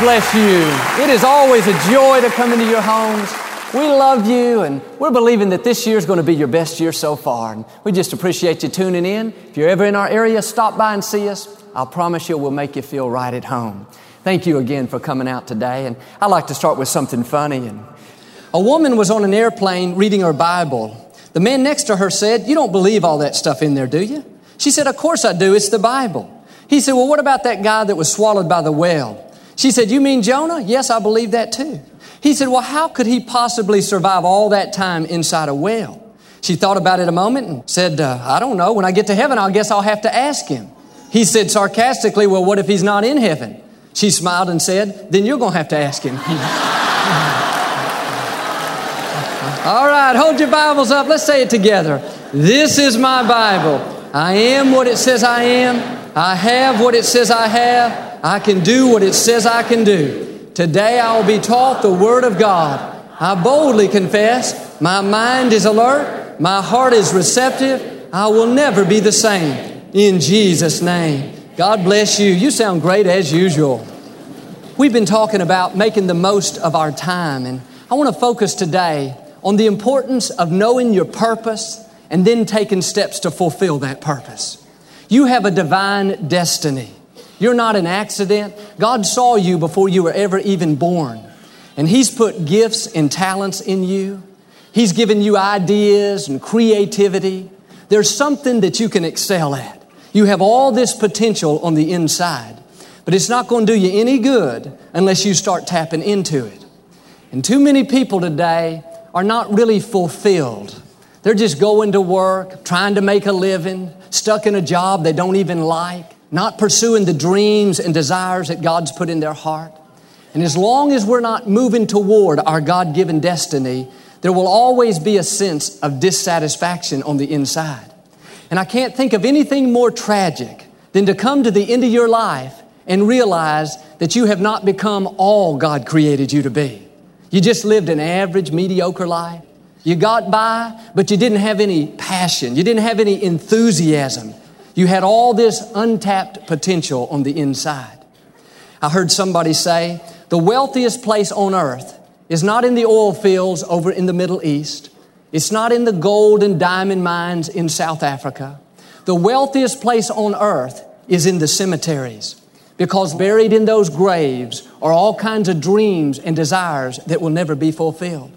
Bless you. It is always a joy to come into your homes. We love you, and we're believing that this year is going to be your best year so far. And we just appreciate you tuning in. If you're ever in our area, stop by and see us. I'll promise you we'll make you feel right at home. Thank you again for coming out today. And I like to start with something funny. And a woman was on an airplane reading her Bible. The man next to her said, You don't believe all that stuff in there, do you? She said, Of course I do. It's the Bible. He said, Well, what about that guy that was swallowed by the whale? She said, You mean Jonah? Yes, I believe that too. He said, Well, how could he possibly survive all that time inside a whale? She thought about it a moment and said, uh, I don't know. When I get to heaven, I guess I'll have to ask him. He said sarcastically, Well, what if he's not in heaven? She smiled and said, Then you're going to have to ask him. all right, hold your Bibles up. Let's say it together. This is my Bible. I am what it says I am. I have what it says I have. I can do what it says I can do. Today I will be taught the Word of God. I boldly confess, my mind is alert, my heart is receptive, I will never be the same. In Jesus' name. God bless you. You sound great as usual. We've been talking about making the most of our time, and I want to focus today on the importance of knowing your purpose and then taking steps to fulfill that purpose. You have a divine destiny. You're not an accident. God saw you before you were ever even born. And He's put gifts and talents in you. He's given you ideas and creativity. There's something that you can excel at. You have all this potential on the inside, but it's not going to do you any good unless you start tapping into it. And too many people today are not really fulfilled. They're just going to work, trying to make a living, stuck in a job they don't even like not pursuing the dreams and desires that God's put in their heart. And as long as we're not moving toward our God given destiny, there will always be a sense of dissatisfaction on the inside. And I can't think of anything more tragic than to come to the end of your life and realize that you have not become all God created you to be. You just lived an average, mediocre life. You got by, but you didn't have any passion. You didn't have any enthusiasm. You had all this untapped potential on the inside. I heard somebody say, the wealthiest place on earth is not in the oil fields over in the Middle East. It's not in the gold and diamond mines in South Africa. The wealthiest place on earth is in the cemeteries because buried in those graves are all kinds of dreams and desires that will never be fulfilled.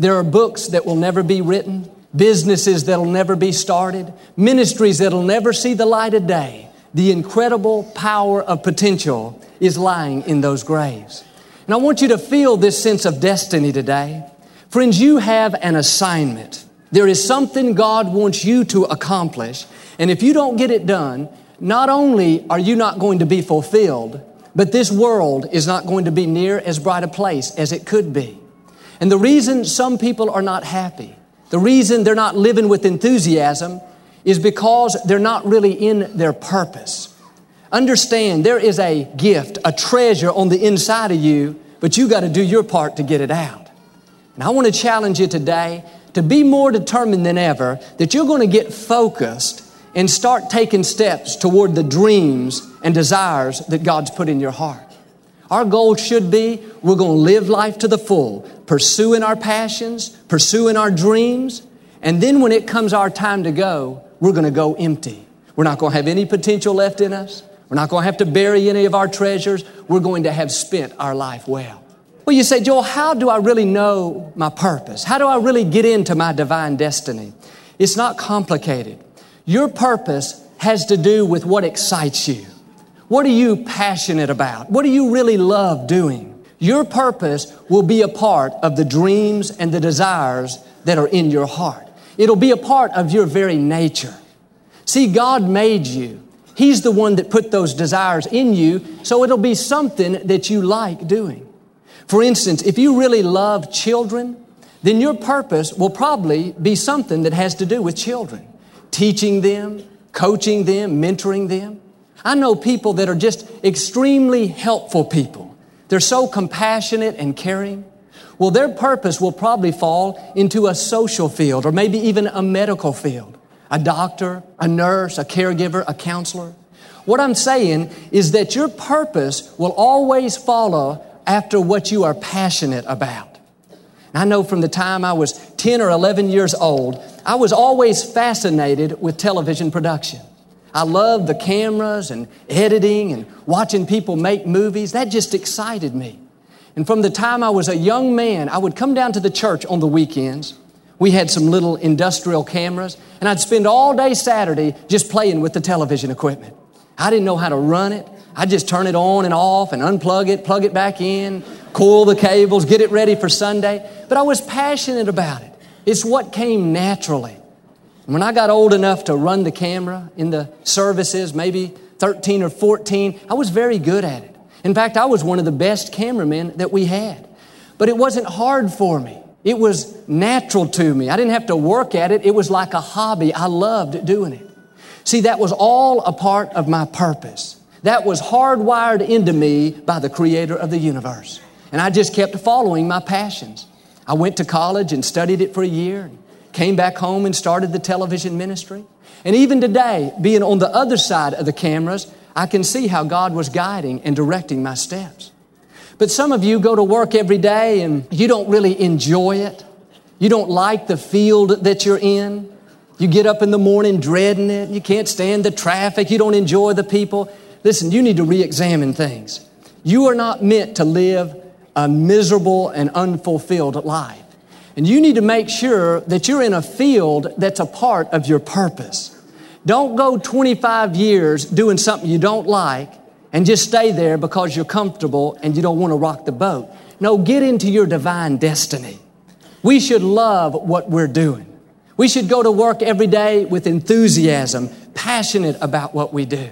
There are books that will never be written businesses that'll never be started, ministries that'll never see the light of day. The incredible power of potential is lying in those graves. And I want you to feel this sense of destiny today. Friends, you have an assignment. There is something God wants you to accomplish. And if you don't get it done, not only are you not going to be fulfilled, but this world is not going to be near as bright a place as it could be. And the reason some people are not happy the reason they're not living with enthusiasm is because they're not really in their purpose. Understand there is a gift, a treasure on the inside of you, but you got to do your part to get it out. And I want to challenge you today to be more determined than ever that you're going to get focused and start taking steps toward the dreams and desires that God's put in your heart. Our goal should be we're going to live life to the full, pursuing our passions, pursuing our dreams, and then when it comes our time to go, we're going to go empty. We're not going to have any potential left in us. We're not going to have to bury any of our treasures. We're going to have spent our life well. Well, you say, Joel, how do I really know my purpose? How do I really get into my divine destiny? It's not complicated. Your purpose has to do with what excites you. What are you passionate about? What do you really love doing? Your purpose will be a part of the dreams and the desires that are in your heart. It'll be a part of your very nature. See, God made you. He's the one that put those desires in you, so it'll be something that you like doing. For instance, if you really love children, then your purpose will probably be something that has to do with children, teaching them, coaching them, mentoring them. I know people that are just extremely helpful people. They're so compassionate and caring. Well, their purpose will probably fall into a social field or maybe even a medical field. A doctor, a nurse, a caregiver, a counselor. What I'm saying is that your purpose will always follow after what you are passionate about. I know from the time I was 10 or 11 years old, I was always fascinated with television production. I loved the cameras and editing and watching people make movies. That just excited me. And from the time I was a young man, I would come down to the church on the weekends. We had some little industrial cameras, and I'd spend all day Saturday just playing with the television equipment. I didn't know how to run it. I'd just turn it on and off and unplug it, plug it back in, coil the cables, get it ready for Sunday. But I was passionate about it. It's what came naturally. When I got old enough to run the camera in the services, maybe 13 or 14, I was very good at it. In fact, I was one of the best cameramen that we had. But it wasn't hard for me. It was natural to me. I didn't have to work at it. It was like a hobby. I loved doing it. See, that was all a part of my purpose. That was hardwired into me by the creator of the universe. And I just kept following my passions. I went to college and studied it for a year, came back home and started the television ministry. And even today, being on the other side of the cameras, I can see how God was guiding and directing my steps. But some of you go to work every day and you don't really enjoy it. You don't like the field that you're in. You get up in the morning dreading it. You can't stand the traffic. You don't enjoy the people. Listen, you need to re examine things. You are not meant to live a miserable and unfulfilled life. And you need to make sure that you're in a field that's a part of your purpose. Don't go 25 years doing something you don't like and just stay there because you're comfortable and you don't want to rock the boat. No, get into your divine destiny. We should love what we're doing. We should go to work every day with enthusiasm, passionate about what we do.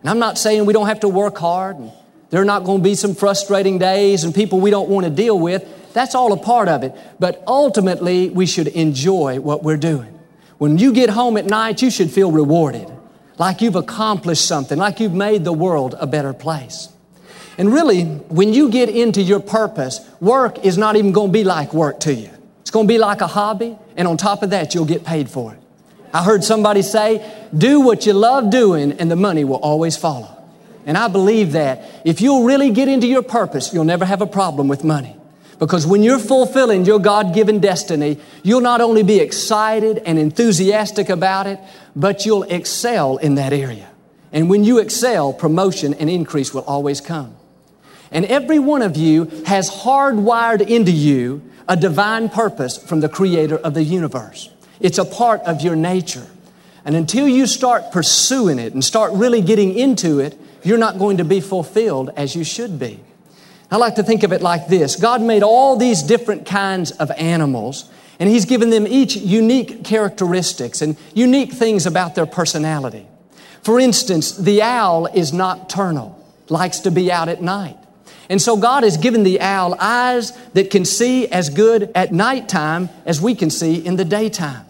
And I'm not saying we don't have to work hard. And there are not going to be some frustrating days and people we don't want to deal with. That's all a part of it. But ultimately, we should enjoy what we're doing. When you get home at night, you should feel rewarded, like you've accomplished something, like you've made the world a better place. And really, when you get into your purpose, work is not even going to be like work to you. It's going to be like a hobby, and on top of that, you'll get paid for it. I heard somebody say, do what you love doing, and the money will always follow. And I believe that if you'll really get into your purpose, you'll never have a problem with money. Because when you're fulfilling your God given destiny, you'll not only be excited and enthusiastic about it, but you'll excel in that area. And when you excel, promotion and increase will always come. And every one of you has hardwired into you a divine purpose from the creator of the universe. It's a part of your nature. And until you start pursuing it and start really getting into it, you're not going to be fulfilled as you should be. I like to think of it like this God made all these different kinds of animals, and He's given them each unique characteristics and unique things about their personality. For instance, the owl is nocturnal, likes to be out at night. And so God has given the owl eyes that can see as good at nighttime as we can see in the daytime.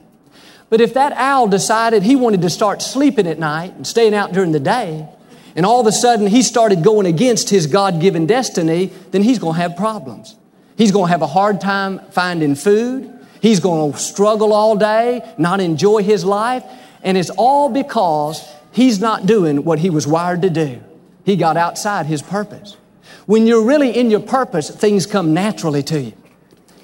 But if that owl decided he wanted to start sleeping at night and staying out during the day, and all of a sudden he started going against his God given destiny, then he's going to have problems. He's going to have a hard time finding food. He's going to struggle all day, not enjoy his life. And it's all because he's not doing what he was wired to do. He got outside his purpose. When you're really in your purpose, things come naturally to you.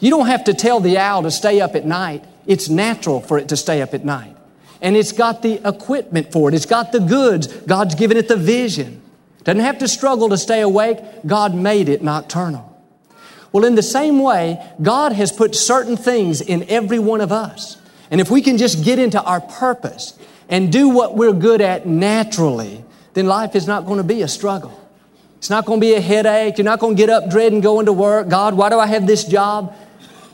You don't have to tell the owl to stay up at night. It's natural for it to stay up at night and it's got the equipment for it. It's got the goods. God's given it the vision. Doesn't have to struggle to stay awake. God made it nocturnal. Well, in the same way, God has put certain things in every one of us. And if we can just get into our purpose and do what we're good at naturally, then life is not going to be a struggle. It's not going to be a headache. You're not going to get up dreading going to work. God, why do I have this job?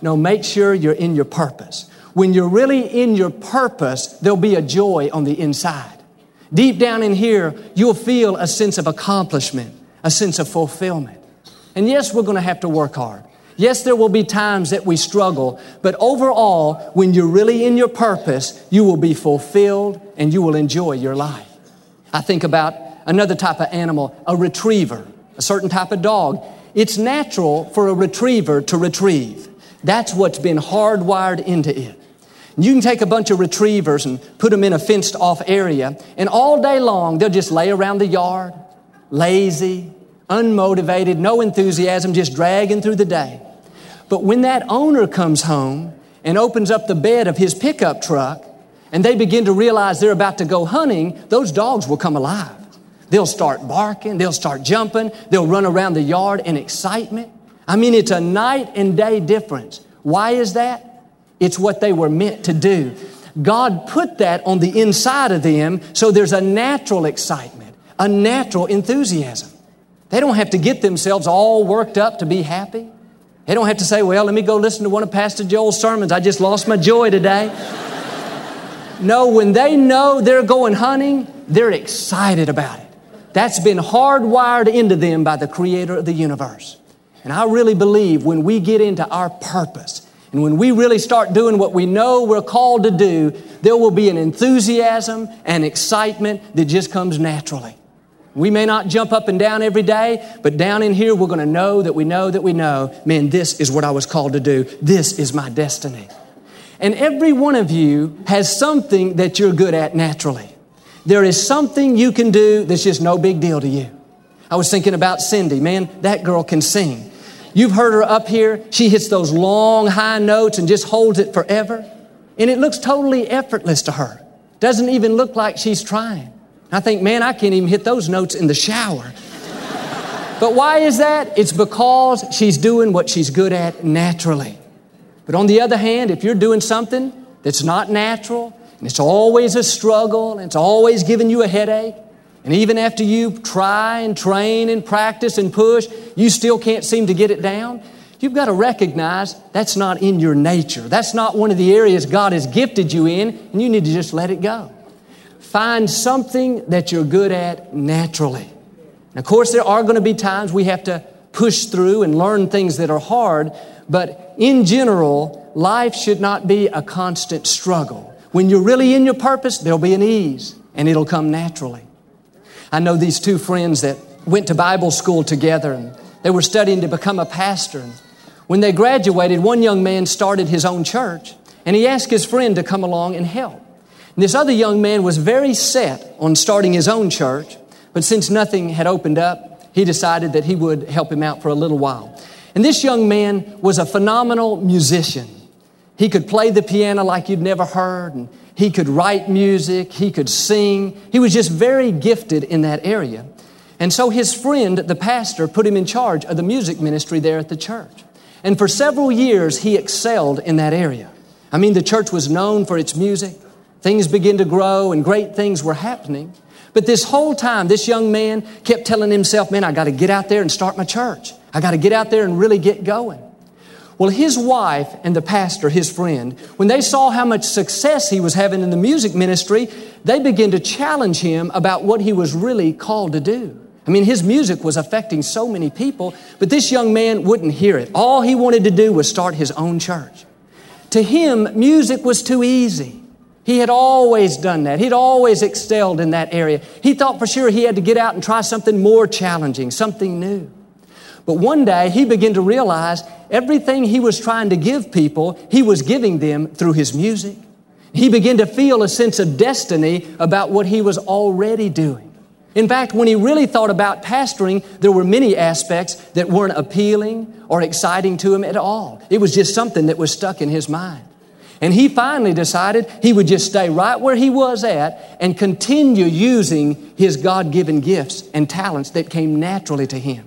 No, make sure you're in your purpose. When you're really in your purpose, there'll be a joy on the inside. Deep down in here, you'll feel a sense of accomplishment, a sense of fulfillment. And yes, we're going to have to work hard. Yes, there will be times that we struggle, but overall, when you're really in your purpose, you will be fulfilled and you will enjoy your life. I think about another type of animal, a retriever, a certain type of dog. It's natural for a retriever to retrieve. That's what's been hardwired into it. You can take a bunch of retrievers and put them in a fenced off area, and all day long they'll just lay around the yard, lazy, unmotivated, no enthusiasm, just dragging through the day. But when that owner comes home and opens up the bed of his pickup truck and they begin to realize they're about to go hunting, those dogs will come alive. They'll start barking, they'll start jumping, they'll run around the yard in excitement. I mean, it's a night and day difference. Why is that? It's what they were meant to do. God put that on the inside of them so there's a natural excitement, a natural enthusiasm. They don't have to get themselves all worked up to be happy. They don't have to say, well, let me go listen to one of Pastor Joel's sermons. I just lost my joy today. no, when they know they're going hunting, they're excited about it. That's been hardwired into them by the creator of the universe. And I really believe when we get into our purpose and when we really start doing what we know we're called to do, there will be an enthusiasm and excitement that just comes naturally. We may not jump up and down every day, but down in here, we're going to know that we know that we know, man, this is what I was called to do. This is my destiny. And every one of you has something that you're good at naturally. There is something you can do that's just no big deal to you. I was thinking about Cindy. Man, that girl can sing. You've heard her up here. She hits those long high notes and just holds it forever. And it looks totally effortless to her. Doesn't even look like she's trying. I think, man, I can't even hit those notes in the shower. but why is that? It's because she's doing what she's good at naturally. But on the other hand, if you're doing something that's not natural, and it's always a struggle, and it's always giving you a headache, and even after you try and train and practice and push, you still can't seem to get it down, you've got to recognize that's not in your nature. That's not one of the areas God has gifted you in, and you need to just let it go. Find something that you're good at naturally. And of course, there are going to be times we have to push through and learn things that are hard, but in general, life should not be a constant struggle. When you're really in your purpose, there'll be an ease and it'll come naturally. I know these two friends that went to Bible school together and they were studying to become a pastor. And when they graduated, one young man started his own church and he asked his friend to come along and help. And this other young man was very set on starting his own church, but since nothing had opened up, he decided that he would help him out for a little while. And this young man was a phenomenal musician. He could play the piano like you'd never heard, and he could write music, he could sing. He was just very gifted in that area. And so his friend, the pastor, put him in charge of the music ministry there at the church. And for several years, he excelled in that area. I mean, the church was known for its music. Things began to grow and great things were happening. But this whole time, this young man kept telling himself, man, I got to get out there and start my church. I got to get out there and really get going. Well, his wife and the pastor, his friend, when they saw how much success he was having in the music ministry, they began to challenge him about what he was really called to do. I mean, his music was affecting so many people, but this young man wouldn't hear it. All he wanted to do was start his own church. To him, music was too easy. He had always done that. He'd always excelled in that area. He thought for sure he had to get out and try something more challenging, something new. But one day he began to realize everything he was trying to give people, he was giving them through his music. He began to feel a sense of destiny about what he was already doing. In fact, when he really thought about pastoring, there were many aspects that weren't appealing or exciting to him at all. It was just something that was stuck in his mind. And he finally decided he would just stay right where he was at and continue using his God given gifts and talents that came naturally to him.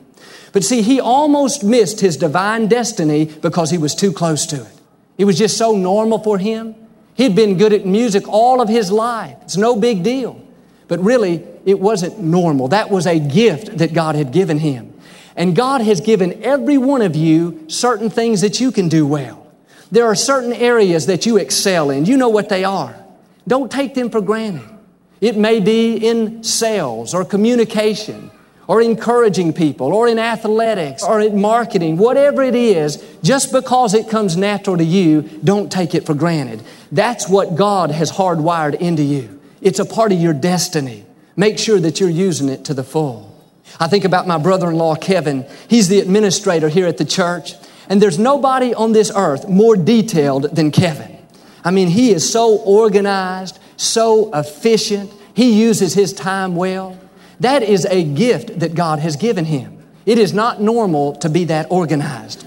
But see, he almost missed his divine destiny because he was too close to it. It was just so normal for him. He'd been good at music all of his life. It's no big deal. But really, it wasn't normal. That was a gift that God had given him. And God has given every one of you certain things that you can do well. There are certain areas that you excel in. You know what they are. Don't take them for granted. It may be in sales or communication or encouraging people or in athletics or in marketing, whatever it is, just because it comes natural to you, don't take it for granted. That's what God has hardwired into you. It's a part of your destiny. Make sure that you're using it to the full. I think about my brother in law, Kevin. He's the administrator here at the church, and there's nobody on this earth more detailed than Kevin. I mean, he is so organized, so efficient. He uses his time well. That is a gift that God has given him. It is not normal to be that organized.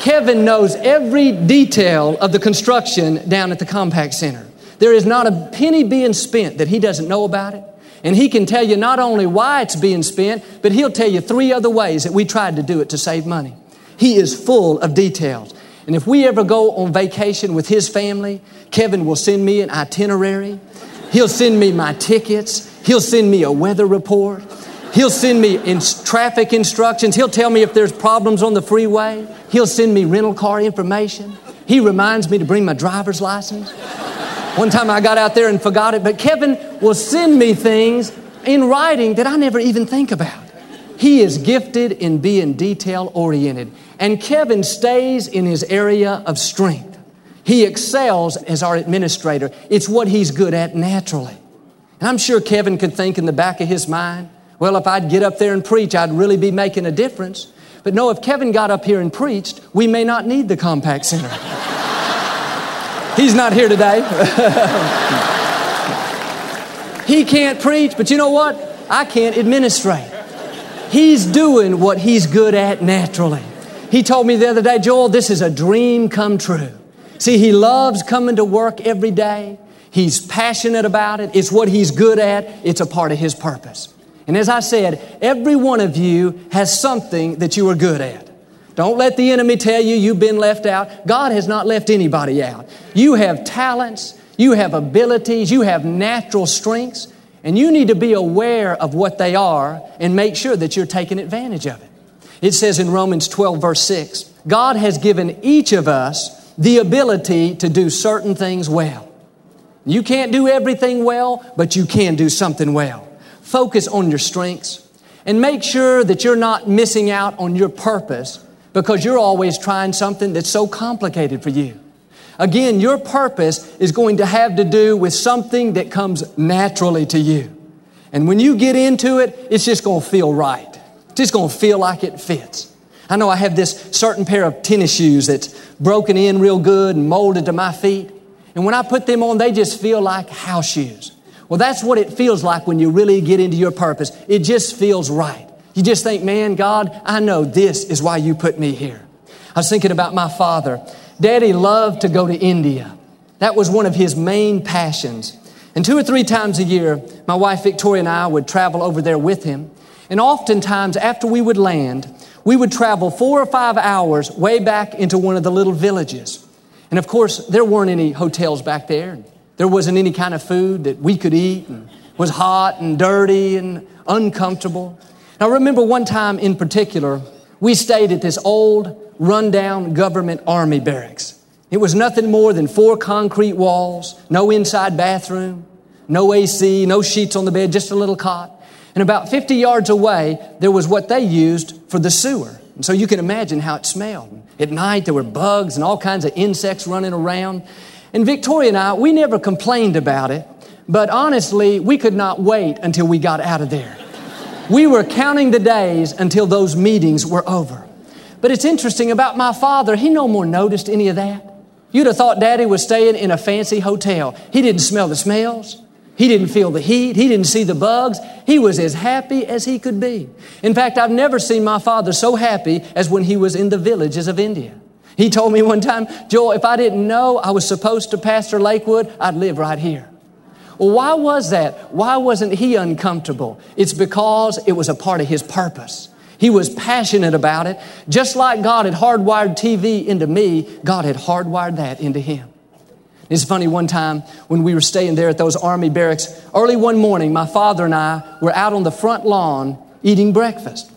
Kevin knows every detail of the construction down at the Compaq Center. There is not a penny being spent that he doesn't know about it. And he can tell you not only why it's being spent, but he'll tell you three other ways that we tried to do it to save money. He is full of details. And if we ever go on vacation with his family, Kevin will send me an itinerary. He'll send me my tickets. He'll send me a weather report. He'll send me in traffic instructions. He'll tell me if there's problems on the freeway. He'll send me rental car information. He reminds me to bring my driver's license. One time I got out there and forgot it, but Kevin will send me things in writing that I never even think about. He is gifted in being detail oriented, and Kevin stays in his area of strength. He excels as our administrator. It's what he's good at naturally. And I'm sure Kevin could think in the back of his mind, well, if I'd get up there and preach, I'd really be making a difference. But no, if Kevin got up here and preached, we may not need the Compaq Center. He's not here today. he can't preach, but you know what? I can't administrate. He's doing what he's good at naturally. He told me the other day, Joel, this is a dream come true. See, he loves coming to work every day. He's passionate about it. It's what he's good at. It's a part of his purpose. And as I said, every one of you has something that you are good at. Don't let the enemy tell you you've been left out. God has not left anybody out. You have talents, you have abilities, you have natural strengths, and you need to be aware of what they are and make sure that you're taking advantage of it. It says in Romans 12, verse 6, God has given each of us the ability to do certain things well. You can't do everything well, but you can do something well. Focus on your strengths and make sure that you're not missing out on your purpose because you're always trying something that's so complicated for you. Again, your purpose is going to have to do with something that comes naturally to you. And when you get into it, it's just going to feel right. It's just going to feel like it fits. I know I have this certain pair of tennis shoes that's broken in real good and molded to my feet. And when I put them on, they just feel like house shoes. Well, that's what it feels like when you really get into your purpose. It just feels right. You just think, man, God, I know this is why you put me here. I was thinking about my father. Daddy loved to go to India. That was one of his main passions. And two or three times a year, my wife Victoria and I would travel over there with him. And oftentimes, after we would land, we would travel four or five hours way back into one of the little villages. And of course, there weren't any hotels back there. There wasn't any kind of food that we could eat and was hot and dirty and uncomfortable. Now, I remember one time in particular, we stayed at this old, rundown government army barracks. It was nothing more than four concrete walls, no inside bathroom, no AC, no sheets on the bed, just a little cot. And about 50 yards away, there was what they used for the sewer. And so you can imagine how it smelled. At night, there were bugs and all kinds of insects running around. And Victoria and I, we never complained about it, but honestly, we could not wait until we got out of there. We were counting the days until those meetings were over. But it's interesting about my father, he no more noticed any of that. You'd have thought daddy was staying in a fancy hotel. He didn't smell the smells. He didn't feel the heat. He didn't see the bugs. He was as happy as he could be. In fact, I've never seen my father so happy as when he was in the villages of India. He told me one time, Joel, if I didn't know I was supposed to pastor Lakewood, I'd live right here. Well, why was that? Why wasn't he uncomfortable? It's because it was a part of his purpose. He was passionate about it. Just like God had hardwired TV into me, God had hardwired that into him. It's funny, one time when we were staying there at those army barracks, early one morning, my father and I were out on the front lawn eating breakfast.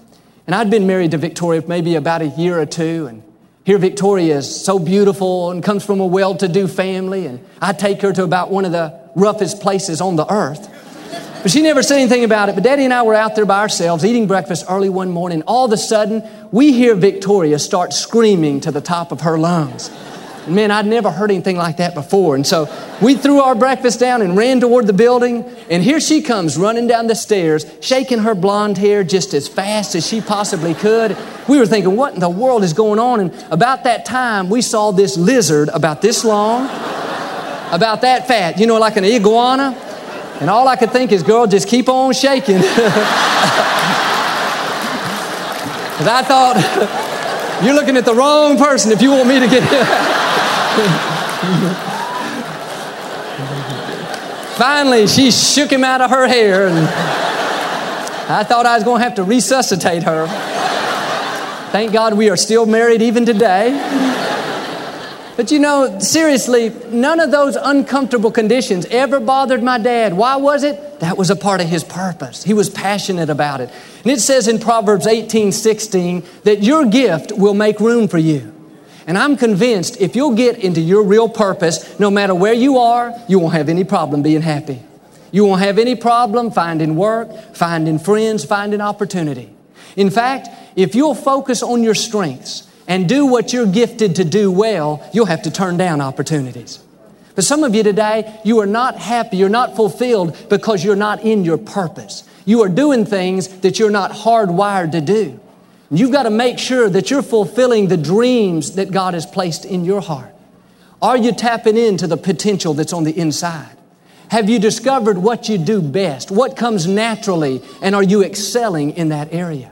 And I'd been married to Victoria maybe about a year or two, and here Victoria is so beautiful and comes from a well-to-do family, and I take her to about one of the roughest places on the earth. But she never said anything about it. But Daddy and I were out there by ourselves eating breakfast early one morning. All of a sudden, we hear Victoria start screaming to the top of her lungs. Man, I'd never heard anything like that before. And so we threw our breakfast down and ran toward the building. And here she comes running down the stairs, shaking her blonde hair just as fast as she possibly could. We were thinking, what in the world is going on? And about that time, we saw this lizard about this long, about that fat, you know, like an iguana. And all I could think is, girl, just keep on shaking. Because I thought, you're looking at the wrong person if you want me to get. Finally, she shook him out of her hair, and I thought I was going to have to resuscitate her. Thank God we are still married even today. But you know, seriously, none of those uncomfortable conditions ever bothered my dad. Why was it? That was a part of his purpose. He was passionate about it. And it says in Proverbs 18 16 that your gift will make room for you. And I'm convinced if you'll get into your real purpose, no matter where you are, you won't have any problem being happy. You won't have any problem finding work, finding friends, finding opportunity. In fact, if you'll focus on your strengths, and do what you're gifted to do well, you'll have to turn down opportunities. But some of you today, you are not happy, you're not fulfilled because you're not in your purpose. You are doing things that you're not hardwired to do. You've got to make sure that you're fulfilling the dreams that God has placed in your heart. Are you tapping into the potential that's on the inside? Have you discovered what you do best? What comes naturally? And are you excelling in that area?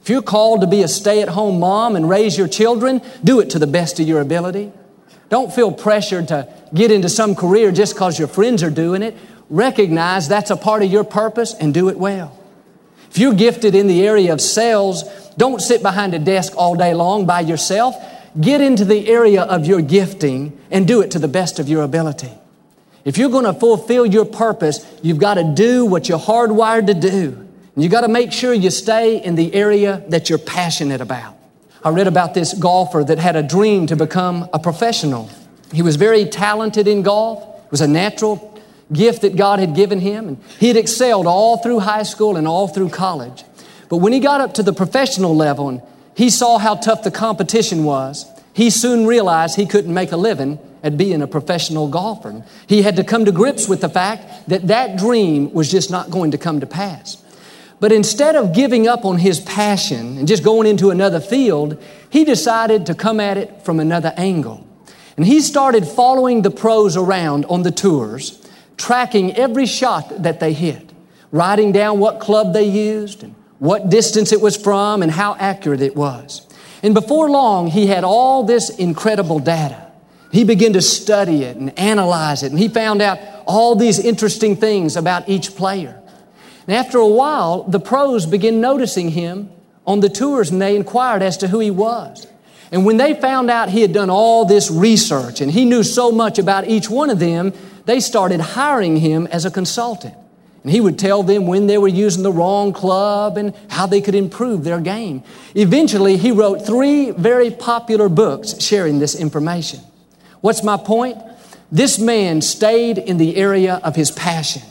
If you're called to be a stay at home mom and raise your children, do it to the best of your ability. Don't feel pressured to get into some career just because your friends are doing it. Recognize that's a part of your purpose and do it well. If you're gifted in the area of sales, don't sit behind a desk all day long by yourself. Get into the area of your gifting and do it to the best of your ability. If you're going to fulfill your purpose, you've got to do what you're hardwired to do. You got to make sure you stay in the area that you're passionate about. I read about this golfer that had a dream to become a professional. He was very talented in golf. Was a natural gift that God had given him, and he had excelled all through high school and all through college. But when he got up to the professional level and he saw how tough the competition was, he soon realized he couldn't make a living at being a professional golfer. He had to come to grips with the fact that that dream was just not going to come to pass. But instead of giving up on his passion and just going into another field, he decided to come at it from another angle. And he started following the pros around on the tours, tracking every shot that they hit, writing down what club they used and what distance it was from and how accurate it was. And before long, he had all this incredible data. He began to study it and analyze it, and he found out all these interesting things about each player. And after a while, the pros began noticing him on the tours and they inquired as to who he was. And when they found out he had done all this research and he knew so much about each one of them, they started hiring him as a consultant. And he would tell them when they were using the wrong club and how they could improve their game. Eventually, he wrote three very popular books sharing this information. What's my point? This man stayed in the area of his passion.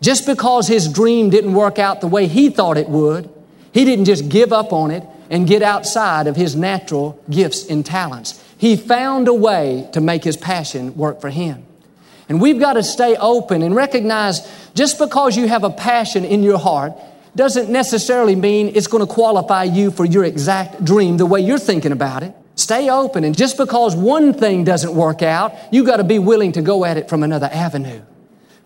Just because his dream didn't work out the way he thought it would, he didn't just give up on it and get outside of his natural gifts and talents. He found a way to make his passion work for him. And we've got to stay open and recognize just because you have a passion in your heart doesn't necessarily mean it's going to qualify you for your exact dream the way you're thinking about it. Stay open. And just because one thing doesn't work out, you've got to be willing to go at it from another avenue.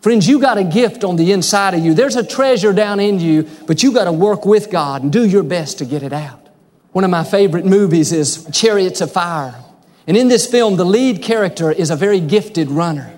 Friends, you got a gift on the inside of you. There's a treasure down in you, but you got to work with God and do your best to get it out. One of my favorite movies is Chariots of Fire. And in this film, the lead character is a very gifted runner.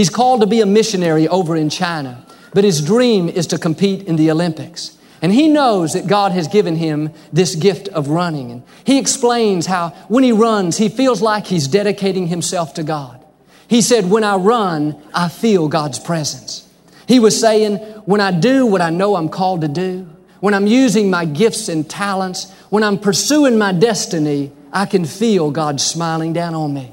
He's called to be a missionary over in China, but his dream is to compete in the Olympics. And he knows that God has given him this gift of running. And he explains how when he runs, he feels like he's dedicating himself to God. He said, When I run, I feel God's presence. He was saying, When I do what I know I'm called to do, when I'm using my gifts and talents, when I'm pursuing my destiny, I can feel God smiling down on me.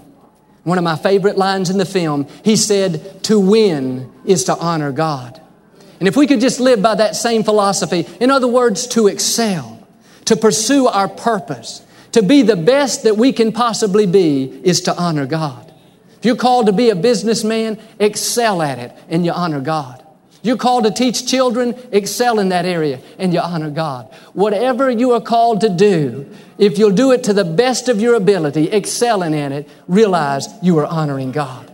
One of my favorite lines in the film, he said, To win is to honor God. And if we could just live by that same philosophy, in other words, to excel, to pursue our purpose, to be the best that we can possibly be, is to honor God. If you're called to be a businessman, excel at it and you honor God. You're called to teach children, excel in that area and you honor God. Whatever you are called to do, if you'll do it to the best of your ability, excelling in it, realize you are honoring God.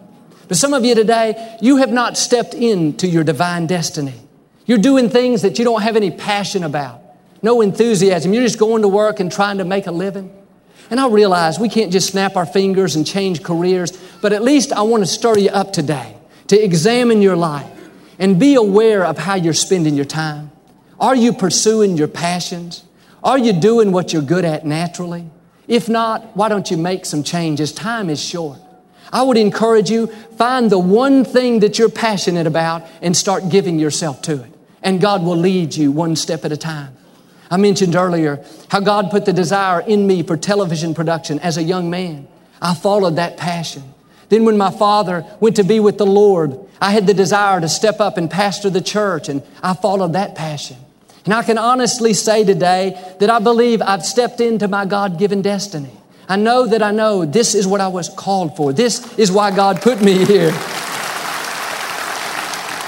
But some of you today, you have not stepped into your divine destiny. You're doing things that you don't have any passion about, no enthusiasm. You're just going to work and trying to make a living. And I realize we can't just snap our fingers and change careers, but at least I want to stir you up today to examine your life and be aware of how you're spending your time. Are you pursuing your passions? Are you doing what you're good at naturally? If not, why don't you make some changes? Time is short. I would encourage you, find the one thing that you're passionate about and start giving yourself to it. And God will lead you one step at a time. I mentioned earlier how God put the desire in me for television production as a young man. I followed that passion. Then, when my father went to be with the Lord, I had the desire to step up and pastor the church, and I followed that passion. And I can honestly say today that I believe I've stepped into my God given destiny. I know that I know this is what I was called for. This is why God put me here.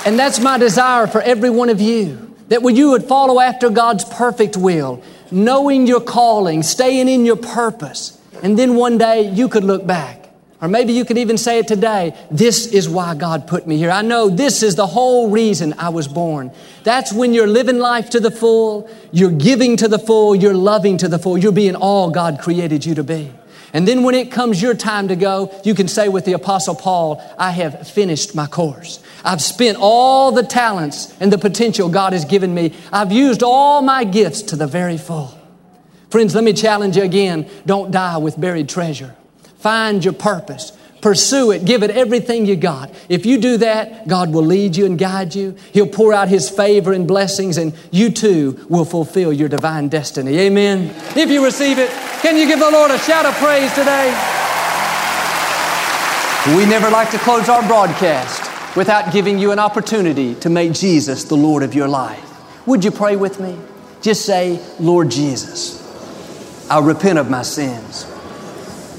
And that's my desire for every one of you. That when you would follow after God's perfect will, knowing your calling, staying in your purpose, and then one day you could look back. Or maybe you could even say it today this is why God put me here. I know this is the whole reason I was born. That's when you're living life to the full, you're giving to the full, you're loving to the full, you're being all God created you to be. And then when it comes your time to go, you can say with the Apostle Paul, I have finished my course. I've spent all the talents and the potential God has given me. I've used all my gifts to the very full. Friends, let me challenge you again. Don't die with buried treasure. Find your purpose. Pursue it. Give it everything you got. If you do that, God will lead you and guide you. He'll pour out His favor and blessings, and you too will fulfill your divine destiny. Amen. If you receive it, can you give the Lord a shout of praise today? We never like to close our broadcast without giving you an opportunity to make Jesus the Lord of your life. Would you pray with me? Just say, Lord Jesus, I repent of my sins.